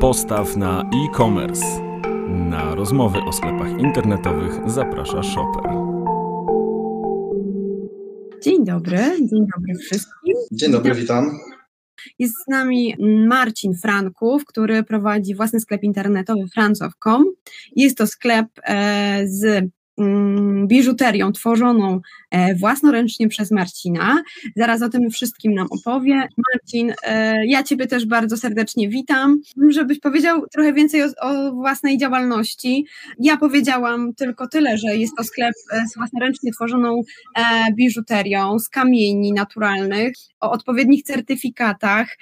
Postaw na e-commerce. Na rozmowy o sklepach internetowych zaprasza Shopper. Dzień dobry, dzień dobry wszystkim. Dzień dobry, witam. Jest z nami Marcin Franków, który prowadzi własny sklep internetowy francow.com. Jest to sklep e, z biżuterią tworzoną e, własnoręcznie przez Marcina. Zaraz o tym wszystkim nam opowie. Marcin, e, ja Ciebie też bardzo serdecznie witam. Żebyś powiedział trochę więcej o, o własnej działalności. Ja powiedziałam tylko tyle, że jest to sklep e, z własnoręcznie tworzoną biżuterią z kamieni naturalnych, o odpowiednich certyfikatach,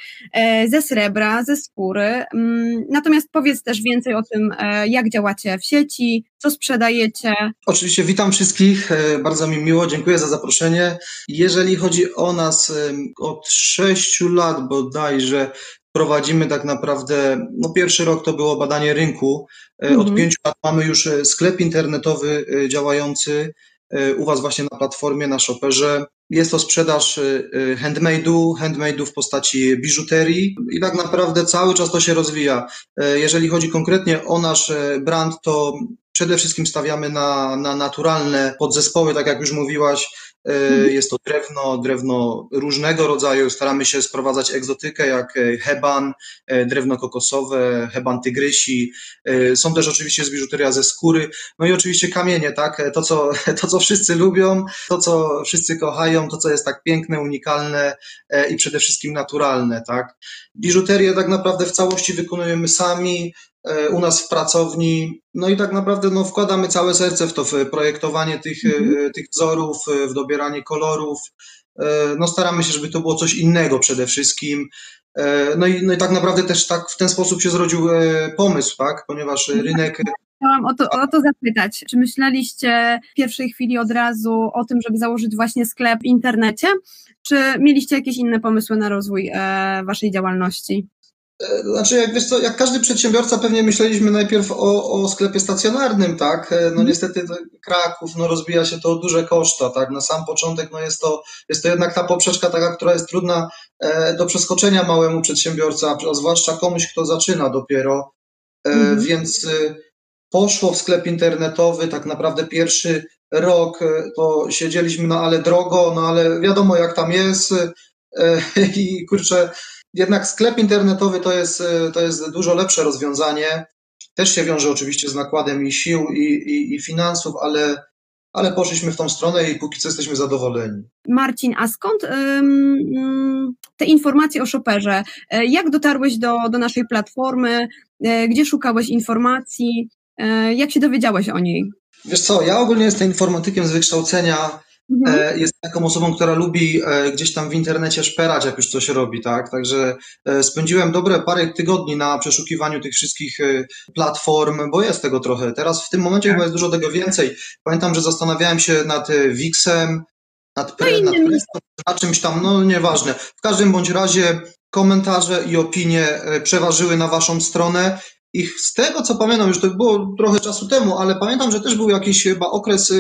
ze srebra, ze skóry. Mm, natomiast powiedz też więcej o tym, jak działacie w sieci, co sprzedajecie. Oczywiście witam wszystkich, e, bardzo mi miło, dziękuję za zaproszenie. Jeżeli chodzi o nas, od sześciu lat bodajże prowadzimy tak naprawdę, no pierwszy rok to było badanie rynku, mhm. od pięciu lat mamy już e, sklep internetowy działający u Was właśnie na platformie, na shopperze. Jest to sprzedaż handmade'u, handmade'u w postaci biżuterii i tak naprawdę cały czas to się rozwija. Jeżeli chodzi konkretnie o nasz brand, to Przede wszystkim stawiamy na, na naturalne podzespoły, tak jak już mówiłaś, e, mhm. jest to drewno, drewno różnego rodzaju. Staramy się sprowadzać egzotykę jak e, heban, e, drewno kokosowe, heban tygrysi. Są też oczywiście z biżuteria ze skóry. No i oczywiście kamienie, tak? To co, to, co wszyscy lubią, to, co wszyscy kochają, to, co jest tak piękne, unikalne i przede wszystkim naturalne, tak? Biżuterię tak naprawdę w całości wykonujemy sami. E, u nas w pracowni. No i tak naprawdę no, wkładamy całe serce w to, w projektowanie tych, mm. tych wzorów, w dobieranie kolorów. E, no staramy się, żeby to było coś innego przede wszystkim. No i, no i tak naprawdę też tak w ten sposób się zrodził pomysł, tak? Ponieważ mhm. rynek. Chciałam o to, o to zapytać. Czy myśleliście w pierwszej chwili od razu o tym, żeby założyć właśnie sklep w internecie? Czy mieliście jakieś inne pomysły na rozwój e, waszej działalności? E, znaczy, jak wiesz co, jak każdy przedsiębiorca, pewnie myśleliśmy najpierw o, o sklepie stacjonarnym, tak? E, no mhm. niestety Kraków, no rozbija się to o duże koszta, tak? Na sam początek, no jest to, jest to jednak ta poprzeczka taka, która jest trudna e, do przeskoczenia małemu przedsiębiorca, a zwłaszcza komuś, kto zaczyna dopiero. Mhm. Więc poszło w sklep internetowy, tak naprawdę pierwszy rok to siedzieliśmy, no ale drogo, no ale wiadomo jak tam jest i kurczę, jednak sklep internetowy to jest, e, to jest dużo lepsze rozwiązanie. Też się wiąże oczywiście z nakładem i sił, i, i, i finansów, ale, ale poszliśmy w tą stronę i póki co jesteśmy zadowoleni. Marcin, a skąd ym, te informacje o shopperze? E, jak dotarłeś do, do naszej platformy? E, gdzie szukałeś informacji? Jak się dowiedziałeś o niej? Wiesz co, ja ogólnie jestem informatykiem z wykształcenia. Mhm. E, jest taką osobą, która lubi e, gdzieś tam w internecie szperać, jak już coś robi, tak? Także e, spędziłem dobre parę tygodni na przeszukiwaniu tych wszystkich platform, bo jest tego trochę. Teraz w tym momencie chyba jest dużo tego więcej. Pamiętam, że zastanawiałem się nad Wixem, nad, pre, nad Presto, na czymś tam, no nieważne. W każdym bądź razie komentarze i opinie przeważyły na waszą stronę. I z tego co pamiętam, już to było trochę czasu temu, ale pamiętam, że też był jakiś chyba okres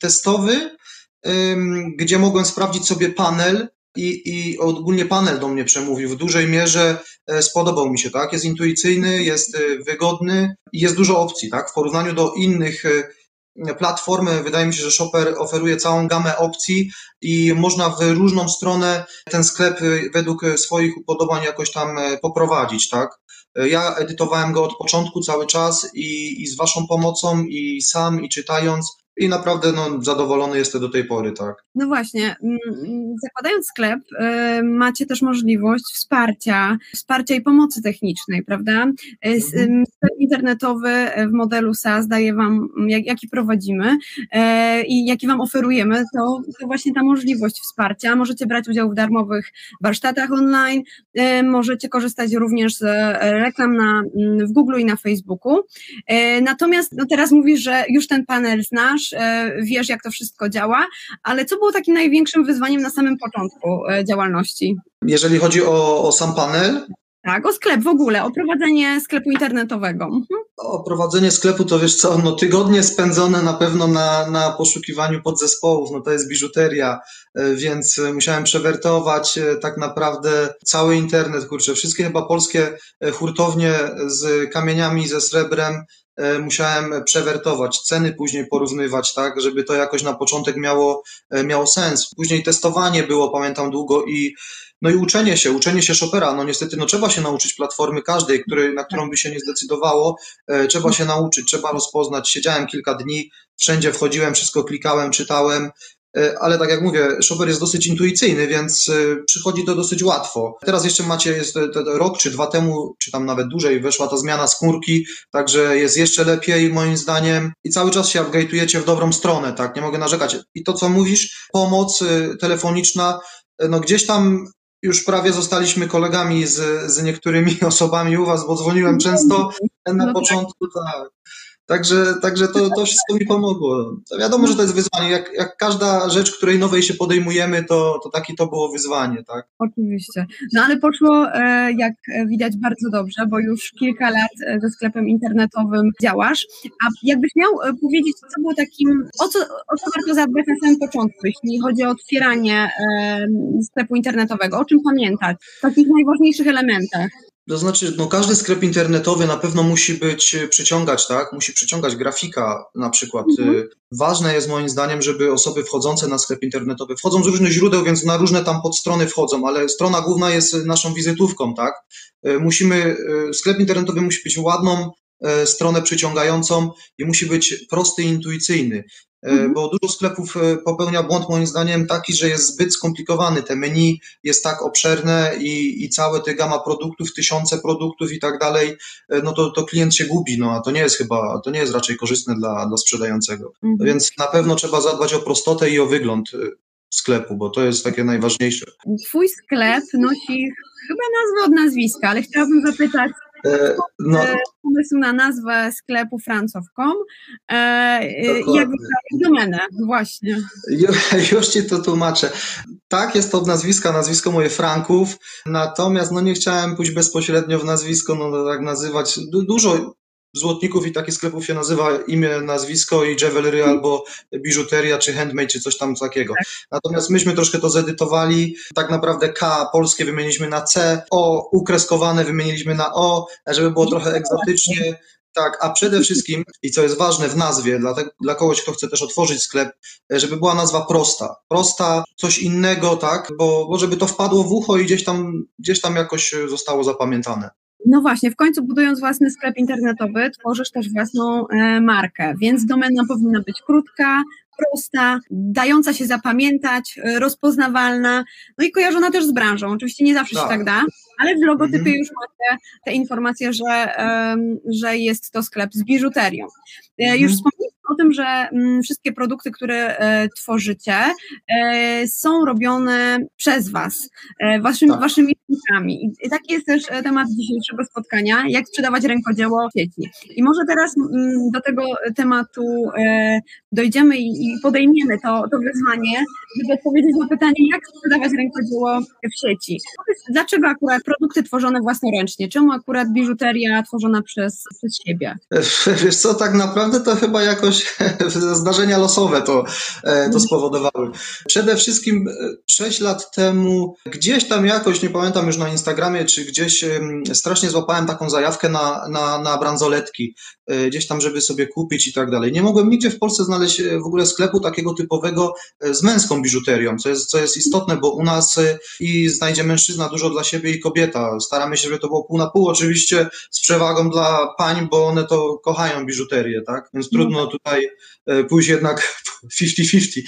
testowy, gdzie mogłem sprawdzić sobie panel i, i ogólnie panel do mnie przemówił. W dużej mierze e, spodobał mi się, tak? Jest intuicyjny, jest e, wygodny i jest dużo opcji, tak? W porównaniu do innych e, platform, wydaje mi się, że Shopper oferuje całą gamę opcji i można w różną stronę ten sklep według swoich upodobań jakoś tam poprowadzić, tak? Ja edytowałem go od początku cały czas i, i z Waszą pomocą, i sam, i czytając, i naprawdę no, zadowolony jestem do tej pory, tak. No właśnie, mm, zakładając sklep, y, macie też możliwość wsparcia, wsparcia i pomocy technicznej, prawda? Y, mhm. Sklep internetowy w modelu SaaS daje Wam, jak, jaki prowadzimy y, i jaki Wam oferujemy, to, to właśnie ta możliwość wsparcia. Możecie brać udział w darmowych warsztatach online, możecie korzystać również z reklam na, mm, w Google i na Facebooku. Natomiast no teraz mówisz, że już ten panel znasz, E, wiesz, jak to wszystko działa, ale co było takim największym wyzwaniem na samym początku e, działalności? Jeżeli chodzi o, o sam panel, tak, o sklep w ogóle, o prowadzenie sklepu internetowego. Mhm. O, prowadzenie sklepu to wiesz co, no tygodnie spędzone na pewno na, na poszukiwaniu podzespołów, no to jest biżuteria, e, więc musiałem przewertować tak naprawdę cały internet, kurczę, wszystkie chyba polskie hurtownie z kamieniami, ze srebrem, musiałem przewertować, ceny później porównywać, tak, żeby to jakoś na początek miało, miało sens. Później testowanie było, pamiętam długo i no i uczenie się, uczenie się Chopera. No niestety, no trzeba się nauczyć platformy każdej, na którą by się nie zdecydowało. E, trzeba się nauczyć, trzeba rozpoznać. Siedziałem kilka dni, wszędzie wchodziłem, wszystko klikałem, czytałem. E, ale tak jak mówię, Chopper jest dosyć intuicyjny, więc e, przychodzi to dosyć łatwo. Teraz jeszcze macie, jest rok czy dwa temu, czy tam nawet dłużej, weszła ta zmiana skórki, także jest jeszcze lepiej moim zdaniem i cały czas się upgrade'ujecie w dobrą stronę, tak, nie mogę narzekać. I to, co mówisz, pomoc telefoniczna, no gdzieś tam już prawie zostaliśmy kolegami z, z niektórymi osobami u Was, bo dzwoniłem często na no tak. początku, tak. Także, także to, to wszystko mi pomogło. To wiadomo, że to jest wyzwanie. Jak, jak każda rzecz, której nowej się podejmujemy, to, to takie to było wyzwanie, tak? Oczywiście. No ale poszło, e, jak widać, bardzo dobrze, bo już kilka lat e, ze sklepem internetowym działasz. A jakbyś miał e, powiedzieć, co było takim, o co, o co warto zadbać na samym początku, jeśli chodzi o otwieranie sklepu internetowego, o czym pamiętać, w takich najważniejszych elementach? To znaczy, no każdy sklep internetowy na pewno musi być, e, przyciągać, tak? Musi przyciągać grafika na przykład. Mhm. E, ważne jest moim zdaniem, żeby osoby wchodzące na sklep internetowy, wchodzą z różnych źródeł, więc na różne tam podstrony wchodzą, ale strona główna jest naszą wizytówką, tak? E, musimy, sklep internetowy musi być ładną, stronę przyciągającą i musi być prosty i intuicyjny. E, mhm. bo dużo sklepów e, popełnia błąd moim zdaniem taki, że jest zbyt skomplikowany. Te menu jest tak obszerne i, i całe te gama produktów, tysiące produktów i tak dalej, e, no to, to klient się gubi, no a to nie jest chyba, to nie jest raczej korzystne dla, dla sprzedającego. Mhm. Więc na pewno trzeba zadbać o prostotę i o wygląd sklepu, bo to jest takie najważniejsze. Twój sklep nosi chyba nazwę od nazwiska, ale chciałabym zapytać, E, no. E, pomysł na nazwę sklepu francow.com e, i jak domenę, właśnie. Już Ci to tłumaczę. Tak, jest to od nazwiska, nazwisko moje Franków, natomiast no nie chciałem pójść bezpośrednio w nazwisko, no tak nazywać. Dużo złotników i takich sklepów się nazywa imię, nazwisko i jewelry albo biżuteria, czy handmade, czy coś tam takiego. Tak. Natomiast myśmy troszkę to zedytowali. Tak naprawdę K polskie wymieniliśmy na C, O ukreskowane wymieniliśmy na O, żeby było trochę egzotycznie. Tak, a przede wszystkim, i co jest ważne w nazwie, dla, te, dla kogoś, kto chce też otworzyć sklep, żeby była nazwa prosta. Prosta, coś innego, tak, bo, bo żeby to wpadło w ucho i gdzieś tam, gdzieś tam jakoś zostało zapamiętane. No właśnie, w końcu budując własny sklep internetowy, tworzysz też własną e, markę, więc domena powinna być krótka, prosta, dająca się zapamiętać, e, rozpoznawalna, no i kojarzona też z branżą. Oczywiście nie zawsze tak. się tak da, ale w logotypie mhm. już macie te informacje, że, że jest to sklep z biżuterią. E, mhm. Już wspomnieliśmy o tym, że mm, wszystkie produkty, które e, tworzycie, e, są robione przez Was, waszymi, tak. waszymi. I taki jest też temat dzisiejszego spotkania, jak sprzedawać rękodzieło w sieci. I może teraz mm, do tego tematu dojdziemy i podejmiemy to, to wyzwanie, żeby odpowiedzieć na pytanie, jak sprzedawać rękodzieło w sieci. Dlaczego akurat produkty tworzone własnoręcznie? Czemu akurat biżuteria tworzona przez, przez siebie? Wiesz co, tak naprawdę to chyba jakoś zdarzenia losowe to, e, to mhm. spowodowały. Przede wszystkim 6 lat temu gdzieś tam jakoś, nie pamiętam już na Instagramie, czy gdzieś strasznie złapałem taką zajawkę na, na, na bransoletki, e, gdzieś tam, żeby sobie kupić i tak dalej. Nie mogłem nigdzie w Polsce znaleźć e, w ogóle sklepu takiego typowego z męską biżuterią, co jest, co jest istotne, bo u nas i znajdzie mężczyzna dużo dla siebie i kobieta. Staramy się, żeby to było pół na pół, oczywiście z przewagą dla pań, bo one to kochają biżuterię, tak? Więc trudno no. Tutaj e, pójść jednak 50-50.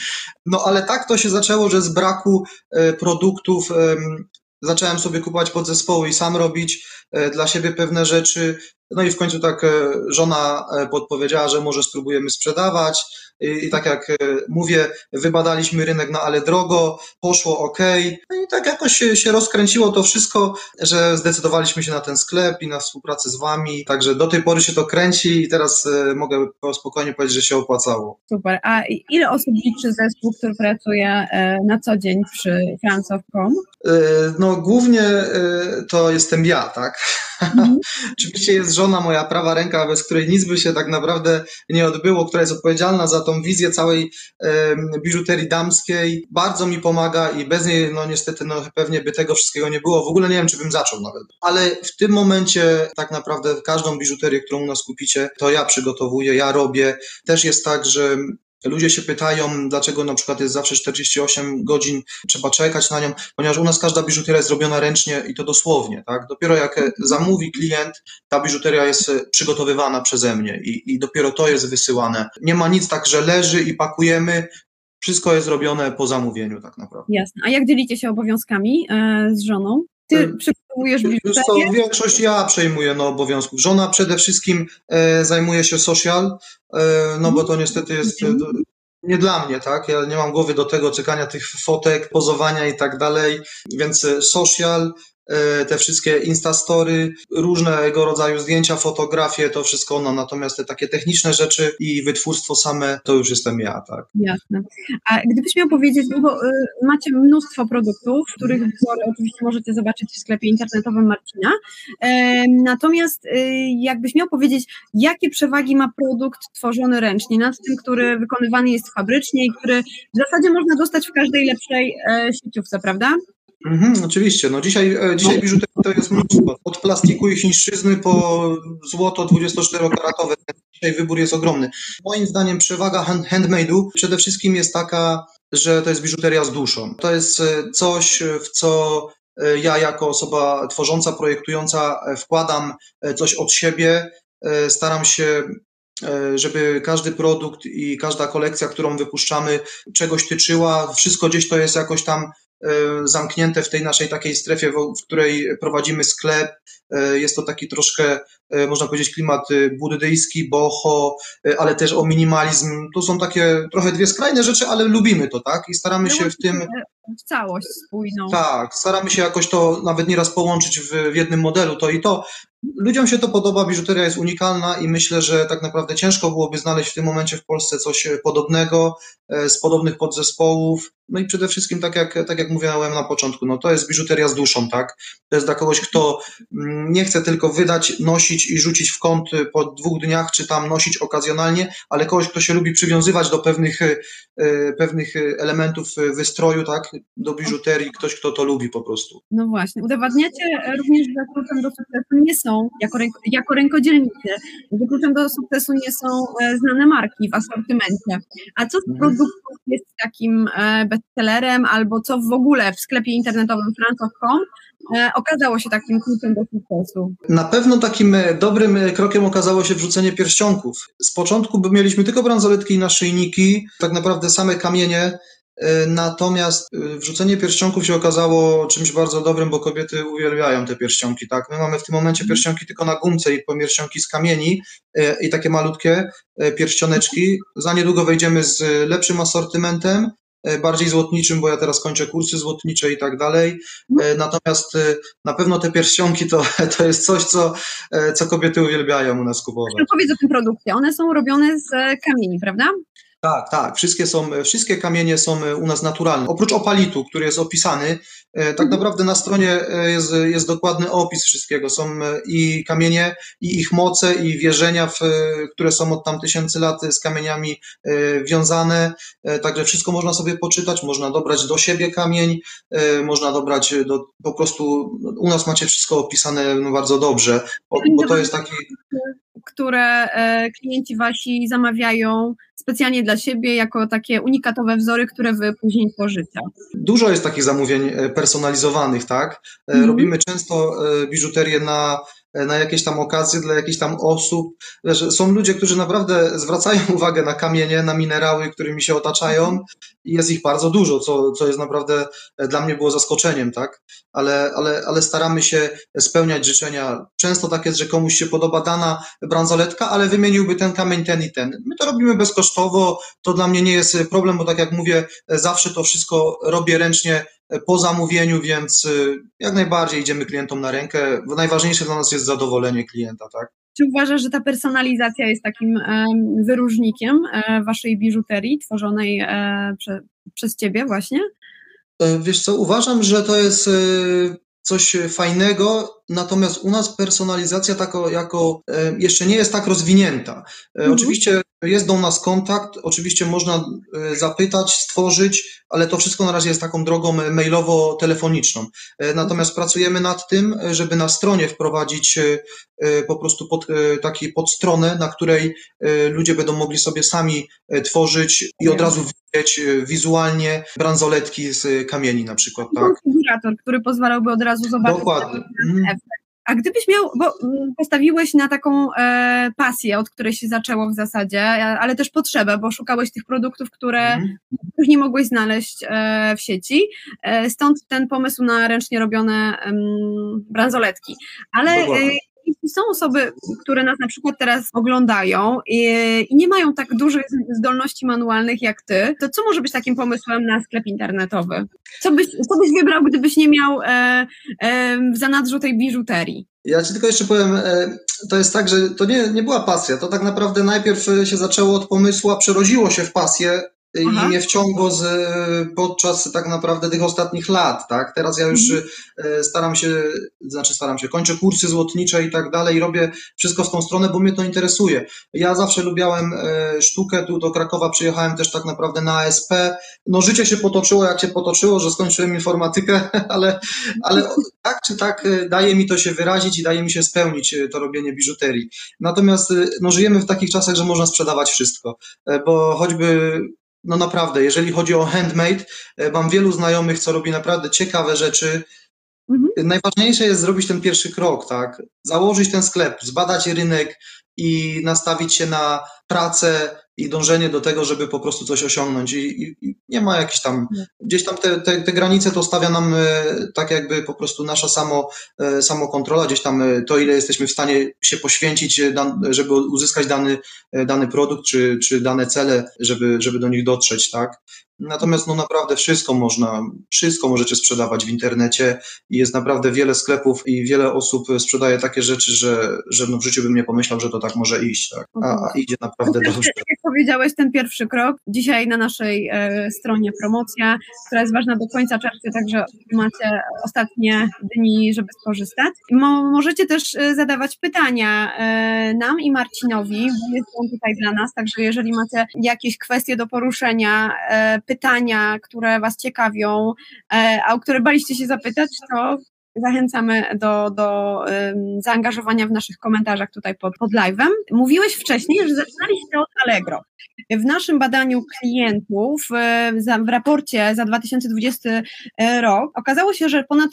No ale tak to się zaczęło, że z braku e, produktów zacząłem sobie kupować podzespoły i sam robić e, dla siebie pewne rzeczy. No i w końcu tak żona podpowiedziała, że może spróbujemy sprzedawać. I, tak jak e, mówię, wybadaliśmy rynek, no ale drogo, poszło ok. No i tak jakoś się, rozkręciło to wszystko, że zdecydowaliśmy się na ten sklep i na współpracę z Wami. Także do tej pory się to kręci i teraz e, mogę spokojnie powiedzieć, że się opłacało. Super. A ile osób liczy zespół, który pracuje e, na co dzień przy Francow.com? No głównie to jestem ja, tak? Mhm. Oczywiście jest żona, moja prawa ręka, bez której nic by się tak naprawdę nie odbyło, która jest odpowiedzialna za tą wizję całej biżuterii damskiej. Bardzo mi pomaga i bez niej, no niestety, no pewnie by tego wszystkiego nie było. W ogóle nie wiem, czy bym zaczął nawet. Ale w tym momencie tak naprawdę każdą biżuterię, którą u nas kupicie, to ja przygotowuję, ja robię. Też jest tak, że Ludzie się pytają, dlaczego na przykład jest zawsze 48 godzin, trzeba czekać na nią, ponieważ u nas każda biżuteria jest zrobiona ręcznie i to dosłownie, tak? Dopiero jak zamówi klient, ta biżuteria jest przygotowywana przeze mnie i, i dopiero to jest wysyłane. Nie ma nic tak, że leży i pakujemy, wszystko jest robione po zamówieniu tak naprawdę. Jasne. A jak dzielicie się obowiązkami e, z żoną? Ty e, biżuterię? Co, większość ja przejmuję no, obowiązków. Żona przede wszystkim e, zajmuje się social, e, no bo to niestety jest e, nie dla mnie, tak? Ja nie mam głowy do tego cykania tych fotek, pozowania i tak dalej, więc e, social, te wszystkie instastory, różnego rodzaju zdjęcia, fotografie, to wszystko ona, natomiast te takie techniczne rzeczy i wytwórstwo same, to już jestem ja, tak. Jasne. A gdybyś miał powiedzieć, no bo y, macie mnóstwo produktów, których wzory oczywiście możecie zobaczyć w sklepie internetowym Marcina, e, natomiast y, jakbyś miał powiedzieć, jakie przewagi ma produkt tworzony ręcznie nad tym, który wykonywany jest fabrycznie i który w zasadzie można dostać w każdej lepszej e, sieciówce, prawda? Mhm, oczywiście. No dzisiaj, e, dzisiaj biżuterii to jest mnóstwo. Od plastiku i chińszczyzny po złoto 24-karatowe. Dzisiaj wybór jest ogromny. Moim zdaniem przewaga hand, handmade'u przede wszystkim jest taka, że to jest biżuteria z duszą. To jest e, coś, w co e, ja jako osoba tworząca, projektująca wkładam coś od siebie, staram się żeby każdy produkt i każda kolekcja, którą wypuszczamy, czegoś tyczyła. Wszystko gdzieś to jest jakoś tam zamknięte w tej naszej takiej strefie, w której prowadzimy sklep. E, jest to taki troszkę, e, można powiedzieć, klimat buddyjski, boho, ale też o minimalizm. To są takie trochę dwie skrajne rzeczy, ale lubimy to, tak? I staramy się w tym. W całość spójną. Tak, staramy się jakoś to nawet nieraz połączyć w, w jednym modelu, to i to. Ludziom się to podoba, biżuteria jest unikalna i myślę, że tak naprawdę ciężko byłoby znaleźć w tym momencie w Polsce coś podobnego, z podobnych podzespołów. No i przede wszystkim, tak jak, tak jak mówiłem na początku, no to jest biżuteria z duszą, tak? To jest dla kogoś, kto mm, nie chce tylko wydać, nosić i rzucić w kąt po dwóch dniach, czy tam nosić okazjonalnie, ale kogoś, kto się lubi przywiązywać do pewnych, e, pewnych elementów wystroju, tak? Do biżuterii, ktoś, kto to lubi po prostu. No właśnie. Udowadniacie również, że kluczem do sukcesu nie są, jako, ręko, jako rękodzielnicy, że kluczem do sukcesu nie są e, znane marki w asortymencie. A co z mhm. produktów jest takim e, bestsellerem, albo co w ogóle w sklepie internetowym franco.com okazało się takim kluczem do sukcesu? Na pewno takim e, dobrym e, krokiem okazało się wrzucenie pierścionków. Z początku mieliśmy tylko bransoletki i naszyjniki, tak naprawdę same kamienie, Natomiast wrzucenie pierścionków się okazało czymś bardzo dobrym, bo kobiety uwielbiają te pierścionki. Tak? My mamy w tym momencie pierścionki tylko na gumce i pierścionki z kamieni i takie malutkie pierścioneczki. Za niedługo wejdziemy z lepszym asortymentem E, bardziej złotniczym, bo ja teraz kończę kursy złotnicze i tak dalej. E, natomiast e, na pewno te pierścionki to, to jest coś, co, co kobiety uwielbiają u nas kupować. Powiedz o tym produkcie. One są robione z kamieni, prawda? Tak, tak. Wszystkie, są, wszystkie kamienie są u nas naturalne. Oprócz opalitu, który jest opisany, e, tak mhm. naprawdę na stronie e, jest, jest dokładny opis wszystkiego. Są e, i kamienie, i ich moce, i wierzenia, w, które są od tam tysięcy lat z kamieniami wiązane. Także wszystko można sobie poczytać, można dobrać do siebie kamień, można dobrać do, po prostu, u nas macie wszystko opisane no, bardzo dobrze, bo, bo to jest taki które klienci wasi zamawiają specjalnie dla siebie, jako takie unikatowe wzory, które wy później tworzycie. Dużo jest takich zamówień e, personalizowanych, tak? Mm. Robimy często e, biżuterię na na jakieś tam okazje dla jakichś tam osób. Wiesz, są ludzie, którzy naprawdę zwracają uwagę na kamienie, na minerały, którymi się otaczają i jest ich bardzo dużo, co, co jest naprawdę dla mnie było zaskoczeniem, tak? Ale, ale, ale staramy się spełniać życzenia. Często tak jest, że komuś się podoba dana bransoletka, ale wymieniłby ten kamień ten i ten. My to robimy bezkosztowo, to dla mnie nie jest problem, bo tak jak mówię, zawsze to wszystko robię ręcznie po zamówieniu, więc y, jak najbardziej idziemy klientom na rękę. Najważniejsze dla nas jest zadowolenie klienta, tak? Czy uważasz, że ta personalizacja jest takim wyróżnikiem e, waszej biżuterii tworzonej e, prze, przez ciebie właśnie? E, wiesz co, uważam, że to jest coś fajnego natomiast u nas personalizacja tako, jako jeszcze nie jest tak rozwinięta. Mhm. Oczywiście jest do nas kontakt, oczywiście można zapytać, stworzyć, ale to wszystko na razie jest taką drogą mailowo-telefoniczną. Natomiast pracujemy nad tym, żeby na stronie wprowadzić po prostu pod, taki podstronę, na której ludzie będą mogli sobie sami tworzyć i od razu widzieć wizualnie bransoletki z kamieni na przykład. Tak? Konfigurator, który pozwalałby od razu zobaczyć. Dokładnie. Mhm. A gdybyś miał, bo mm, postawiłeś na taką e, pasję, od której się zaczęło w zasadzie, ale też potrzebę, bo szukałeś tych produktów, które mm. nie mogłeś znaleźć e, w sieci. E, stąd ten pomysł na ręcznie robione bransoletki. Ale są osoby, które nas na przykład teraz oglądają i, i, nie mają tak dużych zdolności manualnych jak ty, to co może być takim pomysłem na sklep internetowy? Co byś, co byś wybrał, gdybyś nie miał e, e, w zanadrzu tej biżuterii? Ja ci tylko jeszcze powiem, e, to jest tak, że to nie, nie była pasja, to tak naprawdę najpierw się zaczęło od pomysłu, a przerodziło się w pasję Aha. i mnie wciągło z, podczas tak naprawdę tych ostatnich lat, tak? Teraz ja już mhm. E, staram się, znaczy staram się, kończę kursy złotnicze i tak dalej, robię wszystko w tą stronę, bo mnie to interesuje. Ja zawsze lubiałem e, sztukę, tu do Krakowa przyjechałem też tak naprawdę na ASP. No życie się potoczyło, jak się potoczyło, że skończyłem informatykę, ale, ale tak czy tak e, daje mi to się wyrazić i daje mi się spełnić to robienie biżuterii. Natomiast no żyjemy w takich czasach, że można sprzedawać wszystko, bo choćby no naprawdę, jeżeli chodzi o handmade, e, mam wielu znajomych, co robi naprawdę ciekawe rzeczy. Mhm. Najważniejsze jest zrobić ten pierwszy krok, tak? Założyć ten sklep, zbadać rynek i nastawić się na pracę, i dążenie do tego, żeby po prostu coś osiągnąć. I, i, i nie ma jakichś tam, gdzieś tam te, te, te, granice to stawia nam e, tak jakby po prostu nasza samo, e, samokontrola, gdzieś tam e, to, ile jesteśmy w stanie się poświęcić, żeby uzyskać dany, dany produkt czy, czy dane cele, żeby, żeby do nich dotrzeć, tak? Natomiast no naprawdę wszystko można, wszystko możecie sprzedawać w internecie i jest naprawdę wiele sklepów i wiele osób sprzedaje takie rzeczy, że, że no w życiu bym nie pomyślał, że to tak może iść, tak? A, a idzie naprawdę dobrze. Jak powiedziałeś, ten pierwszy krok, dzisiaj na naszej e, stronie promocja, która jest ważna do końca czerwca, także macie ostatnie dni, żeby skorzystać. Mo, możecie też e, zadawać pytania e, nam i Marcinowi, bo jest on tutaj dla nas, także jeżeli macie jakieś kwestie do poruszenia, e, pytania, które Was ciekawią, e, a o które baliście się zapytać, to zachęcamy do, do um, zaangażowania w naszych komentarzach tutaj pod, pod live'em. Mówiłeś wcześniej, że zaczynaliście od Allegro. W naszym badaniu klientów e, w raporcie za 2020 e, rok okazało się, że ponad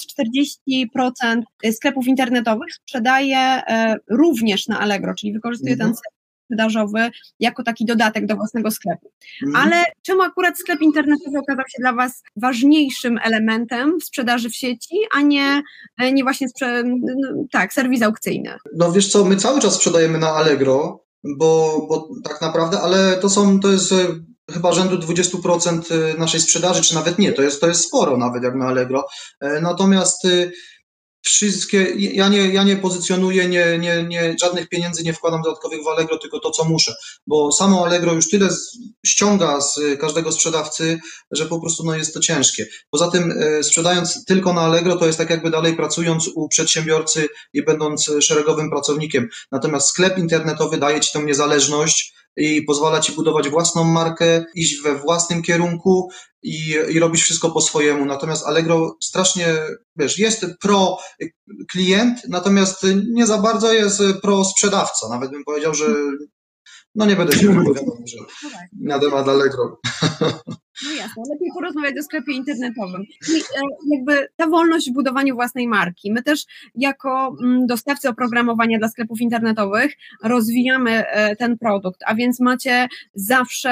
40% sklepów internetowych sprzedaje również na Allegro, czyli wykorzystuje mhm. ten sprzedażowy jako taki dodatek do własnego sklepu. Mhm. Ale czemu akurat sklep internetowy okazał się dla Was ważniejszym elementem w sprzedaży w sieci, a nie, e, nie właśnie sprze- no, tak, serwis aukcyjny? No wiesz co, my cały czas sprzedajemy na Allegro, bo, bo tak naprawdę, ale to są, to jest e, chyba rzędu 20% e, naszej sprzedaży, czy nawet nie, to jest, to jest sporo nawet jak na Allegro. Natomiast wszystkie, ja nie, ja nie pozycjonuję, nie, nie, nie, żadnych pieniędzy nie wkładam dodatkowych w Allegro, tylko to, co muszę, bo samo Allegro już tyle ściąga z każdego sprzedawcy, że po prostu no, jest to ciężkie. Poza tym e, sprzedając tylko na Allegro, to jest tak jakby dalej pracując u przedsiębiorcy i będąc szeregowym pracownikiem. Natomiast sklep internetowy daje Ci tą niezależność, i pozwala ci budować własną markę, iść we własnym kierunku i, i robić wszystko po swojemu. Natomiast Allegro strasznie, wiesz, jest pro klient, natomiast nie za bardzo jest pro sprzedawca. Nawet bym powiedział, że no nie będę się wypowiadał że na temat Allegro. No jasne, lepiej porozmawiać o sklepie internetowym. I e, jakby ta wolność w budowaniu własnej marki. My też jako mm, dostawcy oprogramowania dla sklepów internetowych rozwijamy e, ten produkt, a więc macie zawsze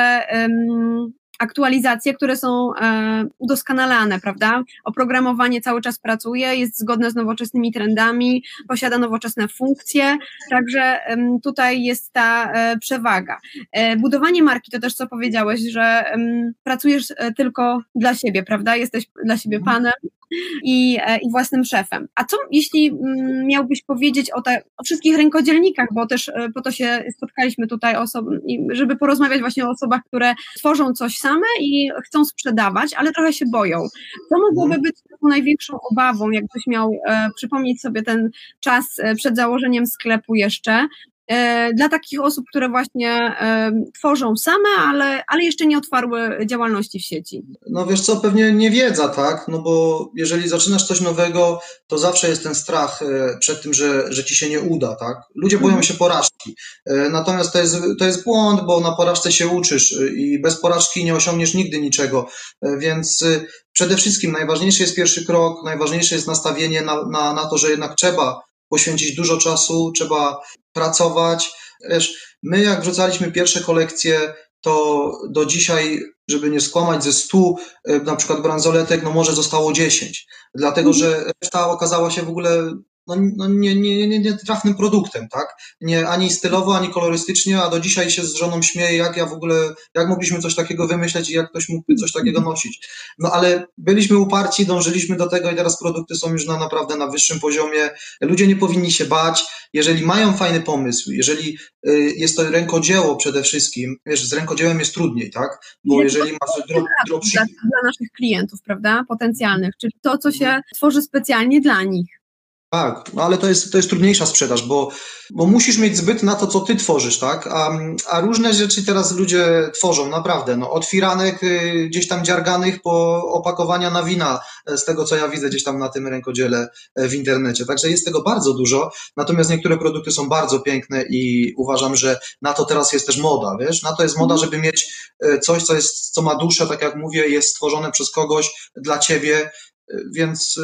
aktualizacje, które są e, udoskonalane, prawda? Oprogramowanie cały czas pracuje, jest zgodne z nowoczesnymi trendami, posiada nowoczesne funkcje, także tutaj jest ta e, przewaga. E, budowanie marki to też co powiedziałeś, że pracujesz tylko dla siebie, prawda? Jesteś dla siebie mhm. panem i, e, i własnym szefem. A co jeśli mm, miałbyś powiedzieć o, te, o wszystkich rękodzielnikach, bo też e, po to się spotkaliśmy tutaj, osob- żeby porozmawiać właśnie o osobach, które tworzą coś same i chcą sprzedawać, ale trochę się boją. Co mogłoby mhm. być taką największą obawą, jakbyś miał e, przypomnieć sobie ten czas e, przed założeniem sklepu jeszcze, dla takich osób, które właśnie e, tworzą same, ale, ale jeszcze nie otwarły działalności w sieci? No wiesz co, pewnie nie wiedza, tak? No bo jeżeli zaczynasz coś nowego, to zawsze jest ten strach e, przed tym, że, że ci się nie uda, tak? Ludzie boją mhm. się porażki. Natomiast to jest, to jest błąd, bo na porażce się uczysz i bez porażki nie osiągniesz nigdy niczego. Więc przede wszystkim najważniejszy jest pierwszy krok, najważniejsze jest nastawienie na, na, na to, że jednak trzeba poświęcić dużo czasu, trzeba pracować. Wiesz, my jak wrzucaliśmy pierwsze kolekcje, to do dzisiaj, żeby nie skłamać, ze 100 e, na przykład bransoletek, no może zostało 10, dlatego mhm. że reszta okazała się w ogóle no, no nie, nie, nie, nie trafnym produktem, tak? Nie, ani stylowo, ani kolorystycznie, a do dzisiaj się z żoną śmieję, jak ja w ogóle, jak mogliśmy coś takiego wymyśleć i jak ktoś mógłby coś takiego nosić. No ale byliśmy uparci, dążyliśmy do tego i teraz produkty są już na naprawdę na wyższym poziomie. Ludzie nie powinni się bać, jeżeli mają fajny pomysł, jeżeli y, jest to rękodzieło przede wszystkim, wiesz, z rękodziełem jest trudniej, tak? Bo jeżeli masz drop, dropship... Dla, dla naszych klientów, prawda? Potencjalnych, czyli to, co się tworzy specjalnie dla nich. Tak, no ale to jest, to jest trudniejsza sprzedaż, bo, bo musisz mieć zbyt na to, co ty tworzysz, tak? A, a różne rzeczy teraz ludzie tworzą, naprawdę. No, od firanek y, gdzieś tam dziarganych po opakowania na wina, e, z tego co ja widzę gdzieś tam na tym rękodziele e, w internecie. Także jest tego bardzo dużo, natomiast niektóre produkty są bardzo piękne i uważam, że na to teraz jest też moda, wiesz? Na to jest moda, mhm. żeby mieć e, coś, co, jest, co ma duszę, tak jak mówię, jest stworzone przez kogoś dla ciebie, więc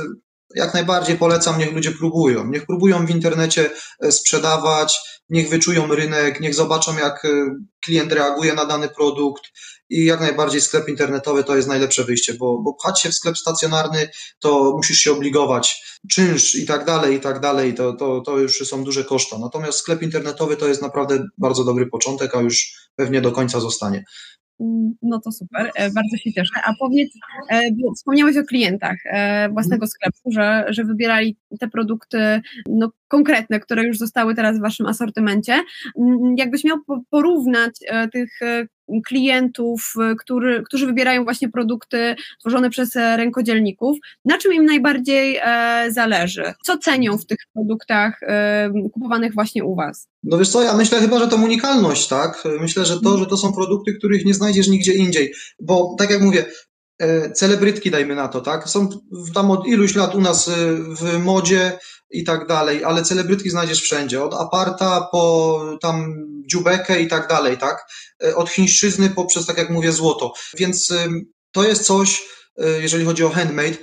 jak najbardziej polecam, niech ludzie próbują. Niech próbują w internecie e, sprzedawać, niech wyczują rynek, niech zobaczą, jak e, klient reaguje na dany produkt i jak najbardziej sklep internetowy to jest najlepsze wyjście, bo, bo pchać się w sklep stacjonarny, to musisz się obligować, czynsz i tak dalej, i tak dalej, to, to, to już są duże koszta. Natomiast sklep internetowy to jest naprawdę bardzo dobry początek, a już pewnie do końca zostanie. No to super, e, bardzo się cieszę. A powiedz, e, wspomniałeś o klientach e, własnego sklepu, że, że wybierali te produkty no, konkretne, które już zostały teraz w Waszym asortymencie. Jakbyś miał porównać tych klientów, który, którzy wybierają właśnie produkty tworzone przez rękodzielników, na czym im najbardziej zależy? Co cenią w tych produktach kupowanych właśnie u Was? No wiesz co, ja myślę chyba, że to unikalność, tak? Myślę, że to, że to są produkty, których nie znajdziesz nigdzie indziej, bo tak jak mówię, e, celebrytki dajmy na to, tak? Są tam od iluś lat u nas e, w modzie i tak dalej, ale celebrytki znajdziesz wszędzie, od aparta po tam dziubekę i tak dalej, tak? E, od chińszczyzny poprzez, tak jak mówię, złoto. Więc to jest coś, jeżeli chodzi o handmade,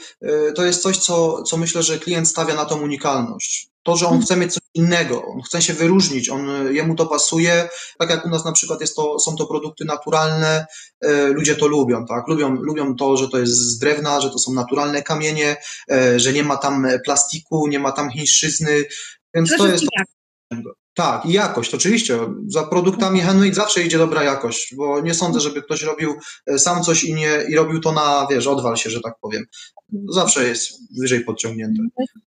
to jest coś, co, co myślę, że klient stawia na tą unikalność. To, że on hmm. chce mieć coś innego, on chce się wyróżnić, on, jemu to pasuje, tak jak u nas na przykład jest to, są to produkty naturalne, e, ludzie to lubią, tak, lubią, lubią to, że to jest z drewna, że to są naturalne kamienie, e, że nie ma tam plastiku, nie ma tam chińszczyzny, więc to jest... To, tak, i jakość, oczywiście. Za produktami handmade zawsze idzie dobra jakość, bo nie sądzę, żeby ktoś robił e, sam coś i, nie, i robił to na, wiesz, odwal się, że tak powiem. Zawsze jest wyżej podciągnięte.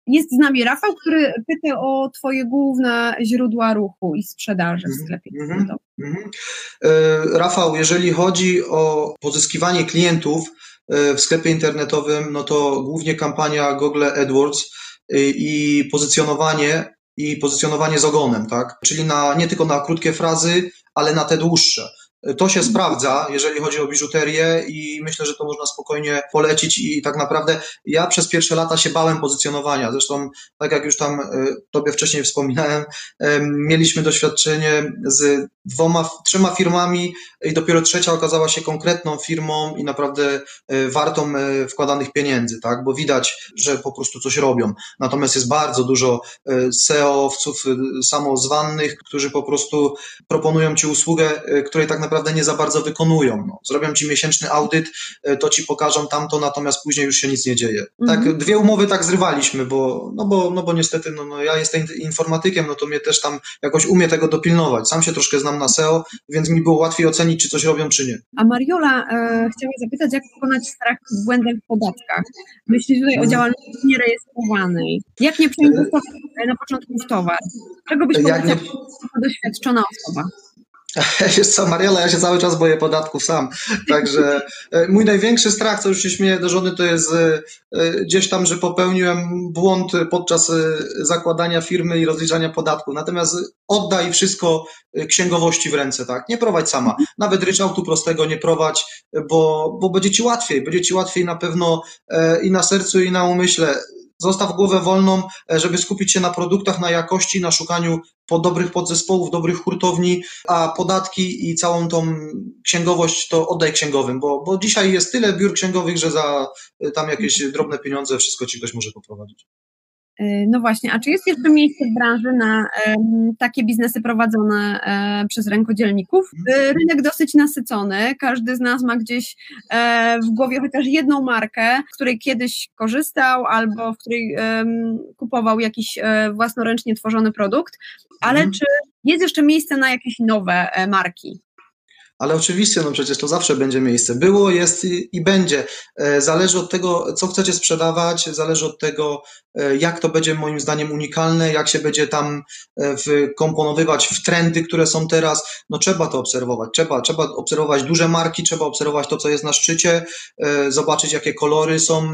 Jest z nami Rafał, który pyta o Twoje główne źródła ruchu i sprzedaży w mhm, sklepie. Mm -hmm. Rafał, jeżeli chodzi o pozyskiwanie klientów e, w sklepie internetowym, no to głównie kampania Google AdWords e, i pozycjonowanie i pozycjonowanie z ogonem, tak? Czyli na, nie tylko na krótkie frazy, ale na te dłuższe. To się sprawdza, jeżeli chodzi o biżuterię i myślę, że to można spokojnie polecić i tak naprawdę ja przez pierwsze lata się bałem pozycjonowania. Zresztą, tak jak już tam e, tobie wcześniej wspominałem, mieliśmy doświadczenie z dwoma, trzema firmami i dopiero trzecia okazała się konkretną firmą i naprawdę e, wartą e, wkładanych pieniędzy, tak? Bo widać, że po prostu coś robią. Natomiast jest bardzo dużo SEO-owców samozwanych, którzy po prostu proponują ci usługę, której tak naprawdę naprawdę nie za bardzo wykonują. No, zrobią ci miesięczny audyt, to ci pokażą tamto, natomiast później już się nic nie dzieje. Tak, mhm. dwie umowy tak zrywaliśmy, bo, no bo, no bo niestety no, no ja jestem informatykiem, no to mnie też tam jakoś umie tego dopilnować. Sam się troszkę znam na SEO, więc mi było łatwiej ocenić, czy coś robią, czy nie. A Mariola e, chciała zapytać, jak pokonać strach w błędach w podatkach? Myślisz tutaj o działalności nierejestrowanej. Jak nie przeinwestować na początku w towar? Czego byś powiedział nie... doświadczona osoba? Wiesz co, Mariela, ja się cały czas boję podatków sam. Także e, mój największy strach, co już się śmieję do żony, to jest e, e, gdzieś tam, że popełniłem błąd podczas zakładania firmy i rozliczania podatku. Natomiast oddaj wszystko księgowości w ręce, tak? Nie prowadź sama. Nawet ryczałtu prostego nie prowadź, bo, bo będzie ci łatwiej. Będzie ci łatwiej na pewno i na sercu, i na umyśle Zostaw głowę wolną, żeby skupić się na produktach, na jakości, na szukaniu po dobrych podzespołów, dobrych hurtowni, a podatki i całą tą księgowość to oddaj księgowym, bo, bo dzisiaj jest tyle biur księgowych, że za e, tam jakieś drobne pieniądze wszystko ci ktoś może poprowadzić. E, no właśnie, a czy jest jeszcze miejsce w branży na takie biznesy prowadzone um, przez rękodzielników? Mhm. Rynek dosyć nasycony, każdy z nas ma gdzieś w głowie chociaż jedną markę, z której kiedyś korzystał albo w której kupował jakiś własnoręcznie tworzony produkt, ale mhm. czy jest jeszcze miejsce na jakieś nowe marki? Ale oczywiście, no przecież to zawsze będzie miejsce. Było, jest i, i, będzie. E, zależy od tego, co chcecie sprzedawać, zależy od tego, e, jak to będzie moim zdaniem unikalne, jak się będzie tam e, wkomponowywać w trendy, które są teraz. No trzeba to obserwować. Trzeba, trzeba obserwować duże marki, trzeba obserwować to, co jest na szczycie, zobaczyć, jakie kolory są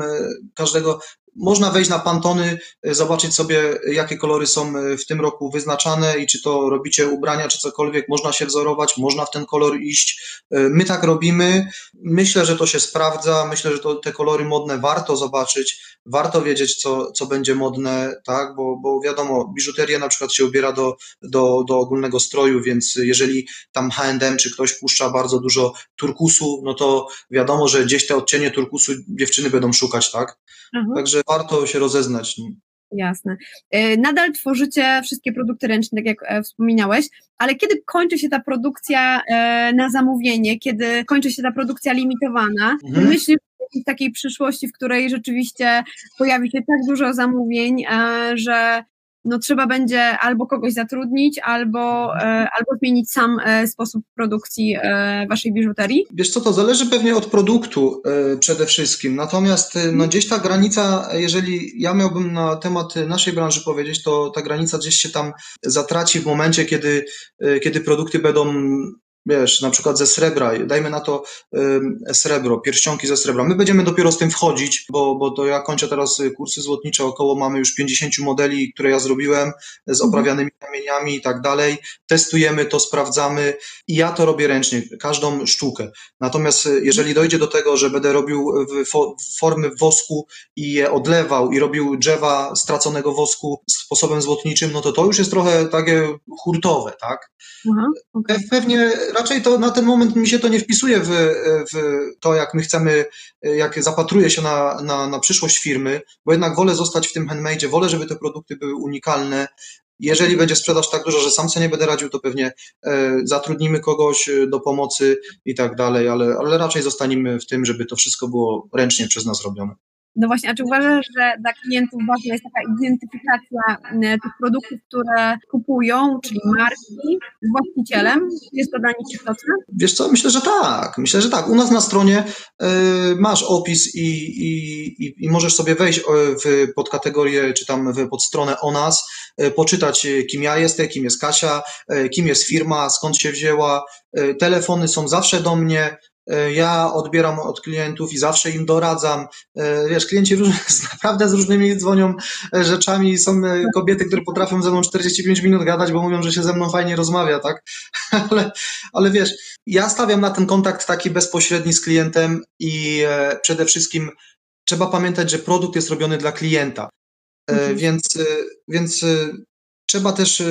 każdego można wejść na Pantony, e, zobaczyć sobie, jakie kolory są e, w tym roku wyznaczane i czy to robicie ubrania, czy cokolwiek, można się wzorować, można w ten kolor iść. E, my tak robimy. Myślę, że to się sprawdza. Myślę, że to, te kolory modne warto zobaczyć, warto wiedzieć, co, co będzie modne, tak, bo, bo wiadomo, biżuteria na przykład się ubiera do, do, do ogólnego stroju, więc jeżeli tam H&M czy ktoś puszcza bardzo dużo turkusu, no to wiadomo, że gdzieś te odcienie turkusu dziewczyny będą szukać, tak? Mhm. Także warto się rozeznać. Jasne. E, nadal tworzycie wszystkie produkty ręczne, tak jak e, wspominałeś, ale kiedy kończy się ta produkcja e, na zamówienie, kiedy kończy się ta produkcja limitowana, mhm. myślisz w takiej przyszłości, w której rzeczywiście pojawi się tak dużo zamówień, że no trzeba będzie albo kogoś zatrudnić, albo, e, albo zmienić sam e, sposób produkcji e, waszej biżuterii? Wiesz co, to zależy pewnie od produktu przede wszystkim, natomiast no gdzieś ta granica, jeżeli ja miałbym na temat naszej branży powiedzieć, to ta granica gdzieś się tam zatraci w momencie, kiedy, kiedy produkty będą wiesz, na przykład ze srebra, dajmy na to y, srebro, pierścionki ze srebra. My będziemy dopiero z tym wchodzić, bo, bo to ja kończę teraz kursy złotnicze, około mamy już 50 modeli, które ja zrobiłem z mhm. oprawianymi kamieniami i tak dalej. Testujemy to, sprawdzamy i ja to robię ręcznie, każdą sztukę. Natomiast y, jeżeli dojdzie do tego, że będę robił w fo formy wosku i je odlewał i robił drzewa straconego wosku sposobem złotniczym, no to to już jest trochę takie hurtowe, tak? Aha, okay. Pewnie raczej to na ten moment mi się to nie wpisuje w, w to, jak my chcemy, jak zapatruję się na, na, na przyszłość firmy, bo jednak wolę zostać w tym handmade, wolę, żeby te produkty były unikalne. Jeżeli będzie sprzedaż tak duża, że sam sobie nie będę radził, to pewnie e, zatrudnimy kogoś e, do pomocy i tak dalej, ale, ale raczej zostaniemy w tym, żeby to wszystko było ręcznie przez nas robione. No właśnie, a czy uważasz, że dla klientów ważna jest taka identyfikacja e, tych produktów, które kupują, czyli marki z właścicielem? Jest to dla nich istotne? Wiesz co, myślę, że tak. Myślę, że tak. U nas na stronie y, masz opis i, i, i, możesz sobie wejść w podkategorię, czy tam w podstronę o nas, y, poczytać kim ja jestem, kim jest Kasia, y, kim jest firma, skąd się wzięła. Telefony są zawsze do mnie, E, ja odbieram od klientów i zawsze im doradzam. E, wiesz, klienci naprawdę z różnymi dzwonią e, rzeczami. Są kobiety, które potrafią ze mną 45 minut gadać, bo mówią, że się ze mną fajnie rozmawia, tak? Ale, ale wiesz, ja stawiam na ten kontakt taki bezpośredni z klientem i przede wszystkim trzeba pamiętać, że produkt jest robiony dla klienta. Mhm. Więc, więc trzeba też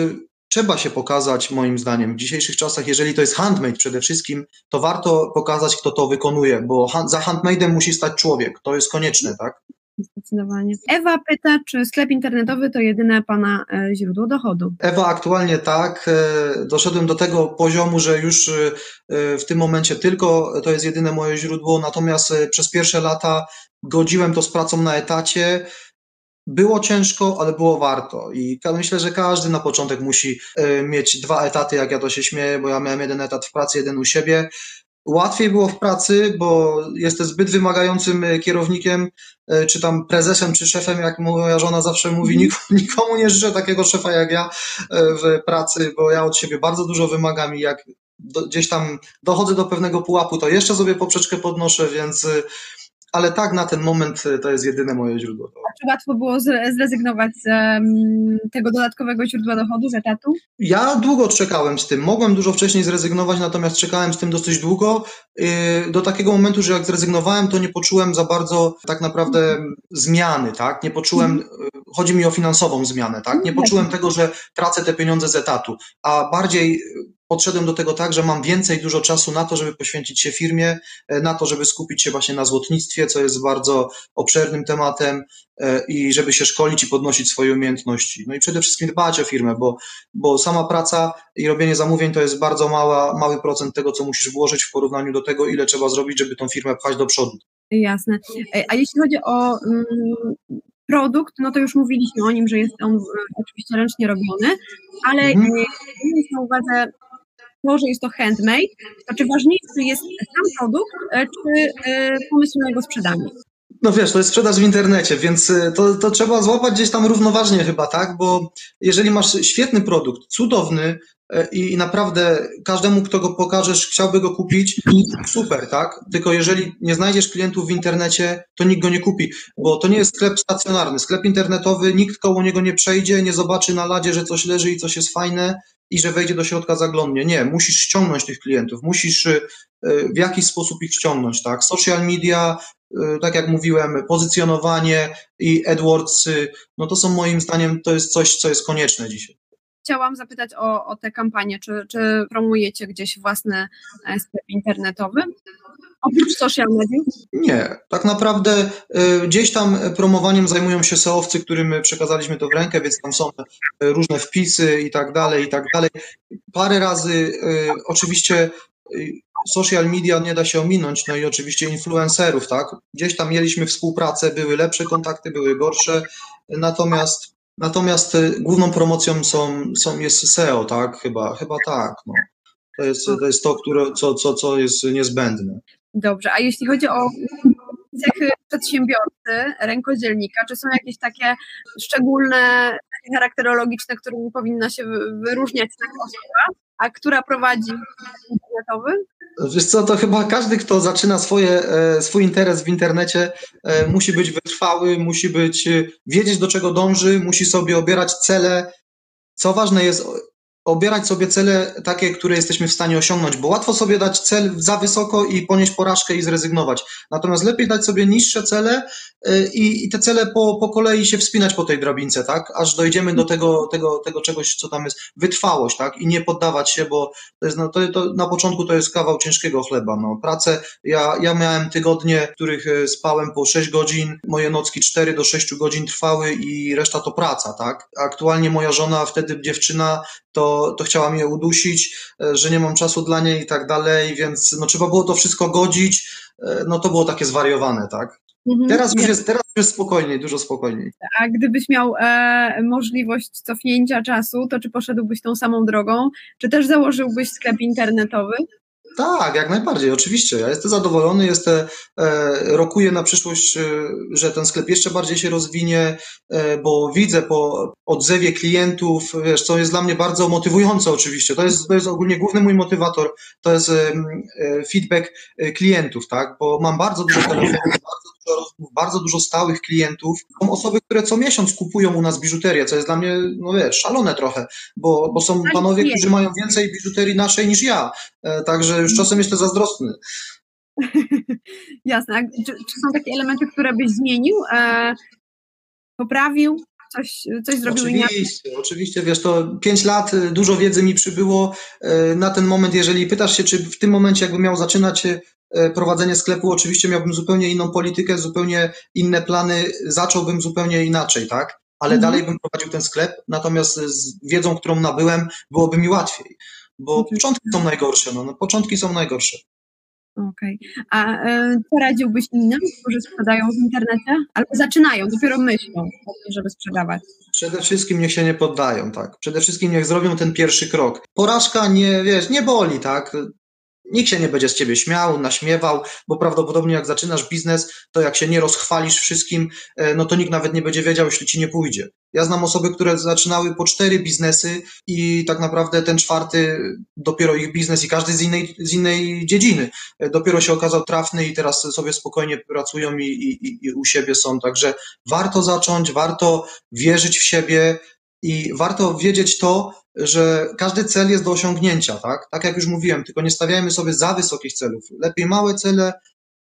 trzeba się pokazać, moim zdaniem, w dzisiejszych czasach, jeżeli to jest handmade przede wszystkim, to warto pokazać, kto to wykonuje, bo za handmade'em musi stać człowiek, to jest konieczne, tak? Zdecydowanie. Ewa pyta, czy sklep internetowy to jedyne Pana e, źródło dochodu? Ewa, aktualnie tak. E, doszedłem do tego poziomu, że już e, w tym momencie tylko to jest jedyne moje źródło, natomiast przez pierwsze lata godziłem to z pracą na etacie. Było ciężko, ale było warto. I myślę, że każdy na początek musi mieć dwa etaty, jak ja to się śmieję, bo ja miałem jeden etat w pracy, jeden u siebie. Łatwiej było w pracy, bo jestem zbyt wymagającym e, kierownikiem, e, czy tam prezesem, czy szefem, jak moja żona zawsze mówi, mhm. nikomu nie życzę takiego szefa jak ja e, w pracy, bo ja od siebie bardzo dużo wymagam i jak do, gdzieś tam dochodzę do pewnego pułapu, to jeszcze sobie poprzeczkę podnoszę, więc ale tak na ten moment e, to jest jedyne moje źródło. Czy łatwo było zrezygnować z um, tego dodatkowego źródła dochodu, z etatu? Ja długo czekałem z tym. Mogłem dużo wcześniej zrezygnować, natomiast czekałem z tym dosyć długo. E, do takiego momentu, że jak zrezygnowałem, to nie poczułem za bardzo tak naprawdę zmiany, tak? Nie poczułem, mhm. e, chodzi mi o finansową zmianę, tak? Nie poczułem tego, że tracę te pieniądze z etatu, a bardziej podszedłem do tego tak, że mam więcej dużo czasu na to, żeby poświęcić się firmie, e, na to, żeby skupić się właśnie na złotnictwie, co jest bardzo obszernym tematem e, i żeby się szkolić i podnosić swoje umiejętności. No i przede wszystkim dbać o firmę, bo, bo sama praca i robienie zamówień to jest bardzo mała, mały procent tego, co musisz włożyć w porównaniu do tego, ile trzeba zrobić, żeby tą firmę pchać do przodu. Jasne. E, a jeśli chodzi o mm, produkt, no to już mówiliśmy o nim, że jest on oczywiście ręcznie robiony, ale mhm. na uwadze to, że jest to handmade, to czy ważniejszy jest sam produkt, e, czy e, pomysł na jego sprzedanie? No wiesz, to jest sprzedaż w internecie, więc e, to, to trzeba złapać gdzieś tam równoważnie chyba, tak? Bo jeżeli masz świetny produkt, cudowny, i naprawdę każdemu, kto go pokażesz, chciałby go kupić, super, tak? Tylko jeżeli nie znajdziesz klientów w internecie, to nikt go nie kupi, bo to nie jest sklep stacjonarny. Sklep internetowy, nikt koło niego nie przejdzie, nie zobaczy na ladzie, że coś leży i coś jest fajne i że wejdzie do środka zaglądnie. Nie, musisz ściągnąć tych klientów, musisz y, y, w jakiś sposób ich ściągnąć, tak? Social media, y, tak jak mówiłem, pozycjonowanie i AdWords, no to są moim zdaniem, to jest coś, co jest konieczne dzisiaj. Chciałam zapytać o, o te kampanie, czy, czy promujecie gdzieś własny e, sklep internetowy? Oprócz social media? Nie, tak naprawdę y, gdzieś tam promowaniem zajmują się SEOwcy, którym przekazaliśmy to w rękę, więc tam są różne wpisy i tak dalej, i tak dalej. Parę razy oczywiście social media nie da się ominąć, no i oczywiście influencerów, tak? Gdzieś tam mieliśmy współpracę, były lepsze kontakty, były gorsze, natomiast natomiast główną promocją są, są jest SEO, tak? Chyba, chyba tak, no. To jest, to jest to, które, co, co, co jest niezbędne. Dobrze, a jeśli chodzi o cechy przedsiębiorcy, rękodzielnika, czy są jakieś takie szczególne, charakterologiczne, którymi powinna się wyróżniać taka osoba, a która prowadzi internetowy? Wiesz co, to chyba każdy, kto zaczyna swoje, e, swój interes w internecie, e, musi być wytrwały, musi być, e, wiedzieć do czego dąży, musi sobie obierać cele. Co ważne jest, obierać sobie cele takie, które jesteśmy w stanie osiągnąć, bo łatwo sobie dać cel za wysoko i ponieść porażkę i zrezygnować. Natomiast lepiej dać sobie niższe cele y, i, i te cele po, po kolei się wspinać po tej drabince, tak? Aż dojdziemy do tego, tego, tego czegoś, co tam jest, wytrwałość, tak? I nie poddawać się, bo to jest, no, to, to na początku to jest kawał ciężkiego chleba, no. Pracę, ja, ja miałem tygodnie, w których y, spałem po 6 godzin, moje nocki 4 do 6 godzin trwały i reszta to praca, tak? Aktualnie moja żona, wtedy dziewczyna, to, to chciała mnie udusić, e, że nie mam czasu dla niej i tak dalej, więc no, trzeba było to wszystko godzić, e, no to było takie zwariowane, tak? Mhm. Teraz już jest, teraz już jest spokojniej, dużo spokojniej. A gdybyś miał e, możliwość cofnięcia czasu, to czy poszedłbyś tą samą drogą, czy też założyłbyś sklep internetowy? Tak, jak najbardziej, oczywiście. Ja jestem zadowolony, jestem, e, rokuję na przyszłość, e, że ten sklep jeszcze bardziej się rozwinie, e, bo widzę po odzewie klientów, wiesz, co jest dla mnie bardzo motywujące oczywiście. To jest, to jest ogólnie główny mój motywator, to jest feedback klientów, tak, bo mam bardzo dużo telefonów, bardzo bardzo dużo stałych klientów. Są osoby, które co miesiąc kupują u nas biżuterię, co jest dla mnie, no wiesz, szalone trochę, bo, bo są panowie, którzy mają więcej biżuterii naszej niż ja, e, także już czasem jestem zazdrosny. Jasne. Czy, czy, są takie elementy, które byś zmienił, e, poprawił? Coś, coś zrobił oczywiście, inaczej? Oczywiście, wiesz, to pięć lat, y, dużo wiedzy mi przybyło. Y, na ten moment, jeżeli pytasz się, czy w tym momencie jakbym miał zaczynać e, prowadzenie sklepu, oczywiście miałbym zupełnie inną politykę, zupełnie inne plany, zacząłbym zupełnie inaczej, tak? Ale Mhm. dalej bym prowadził ten sklep, natomiast z wiedzą, którą nabyłem, byłoby mi łatwiej. Bo Oczywiście. początki są najgorsze, no, no początki są najgorsze. Okej. A e, co radziłbyś innym, którzy sprzedają w internecie? Albo zaczynają, dopiero myślą o tym, żeby sprzedawać. Przede wszystkim niech się nie poddają, tak. Przede wszystkim niech zrobią ten pierwszy krok. Porażka nie, wiesz, nie boli, tak. Nikt się nie będzie z ciebie śmiał, naśmiewał, bo prawdopodobnie jak zaczynasz biznes, to jak się nie rozchwalisz wszystkim, e, no to nikt nawet nie będzie wiedział, jeśli ci nie pójdzie. Ja znam osoby, które zaczynały po cztery biznesy i tak naprawdę ten czwarty dopiero ich biznes i każdy z innej, z innej dziedziny e, dopiero się okazał trafny i teraz sobie spokojnie pracują i, i, i u siebie są. Także warto zacząć, warto wierzyć w siebie i warto wiedzieć to, że każdy cel jest do osiągnięcia, tak? Tak jak już mówiłem, tylko nie stawiajmy sobie za wysokich celów. Lepiej małe cele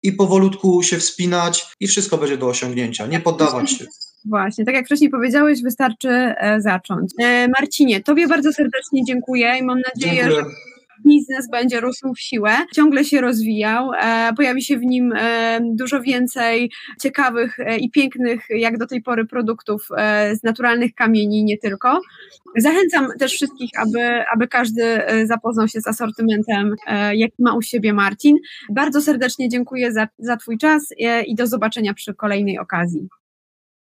i powolutku się wspinać i wszystko będzie do osiągnięcia. Nie poddawać się. Właśnie, tak jak wcześniej powiedziałeś, wystarczy e, zacząć. E, Marcinie, Tobie bardzo serdecznie dziękuję i mam nadzieję, że Dziękuję. Biznes będzie rósł w siłę, ciągle się rozwijał, e, pojawi się w nim e, dużo więcej ciekawych e, i pięknych, jak do tej pory, produktów z naturalnych kamieni, nie tylko. Zachęcam też wszystkich, aby, aby każdy zapoznał się z asortymentem, jaki ma u siebie Marcin. Bardzo serdecznie dziękuję za, za Twój czas i do zobaczenia przy kolejnej okazji.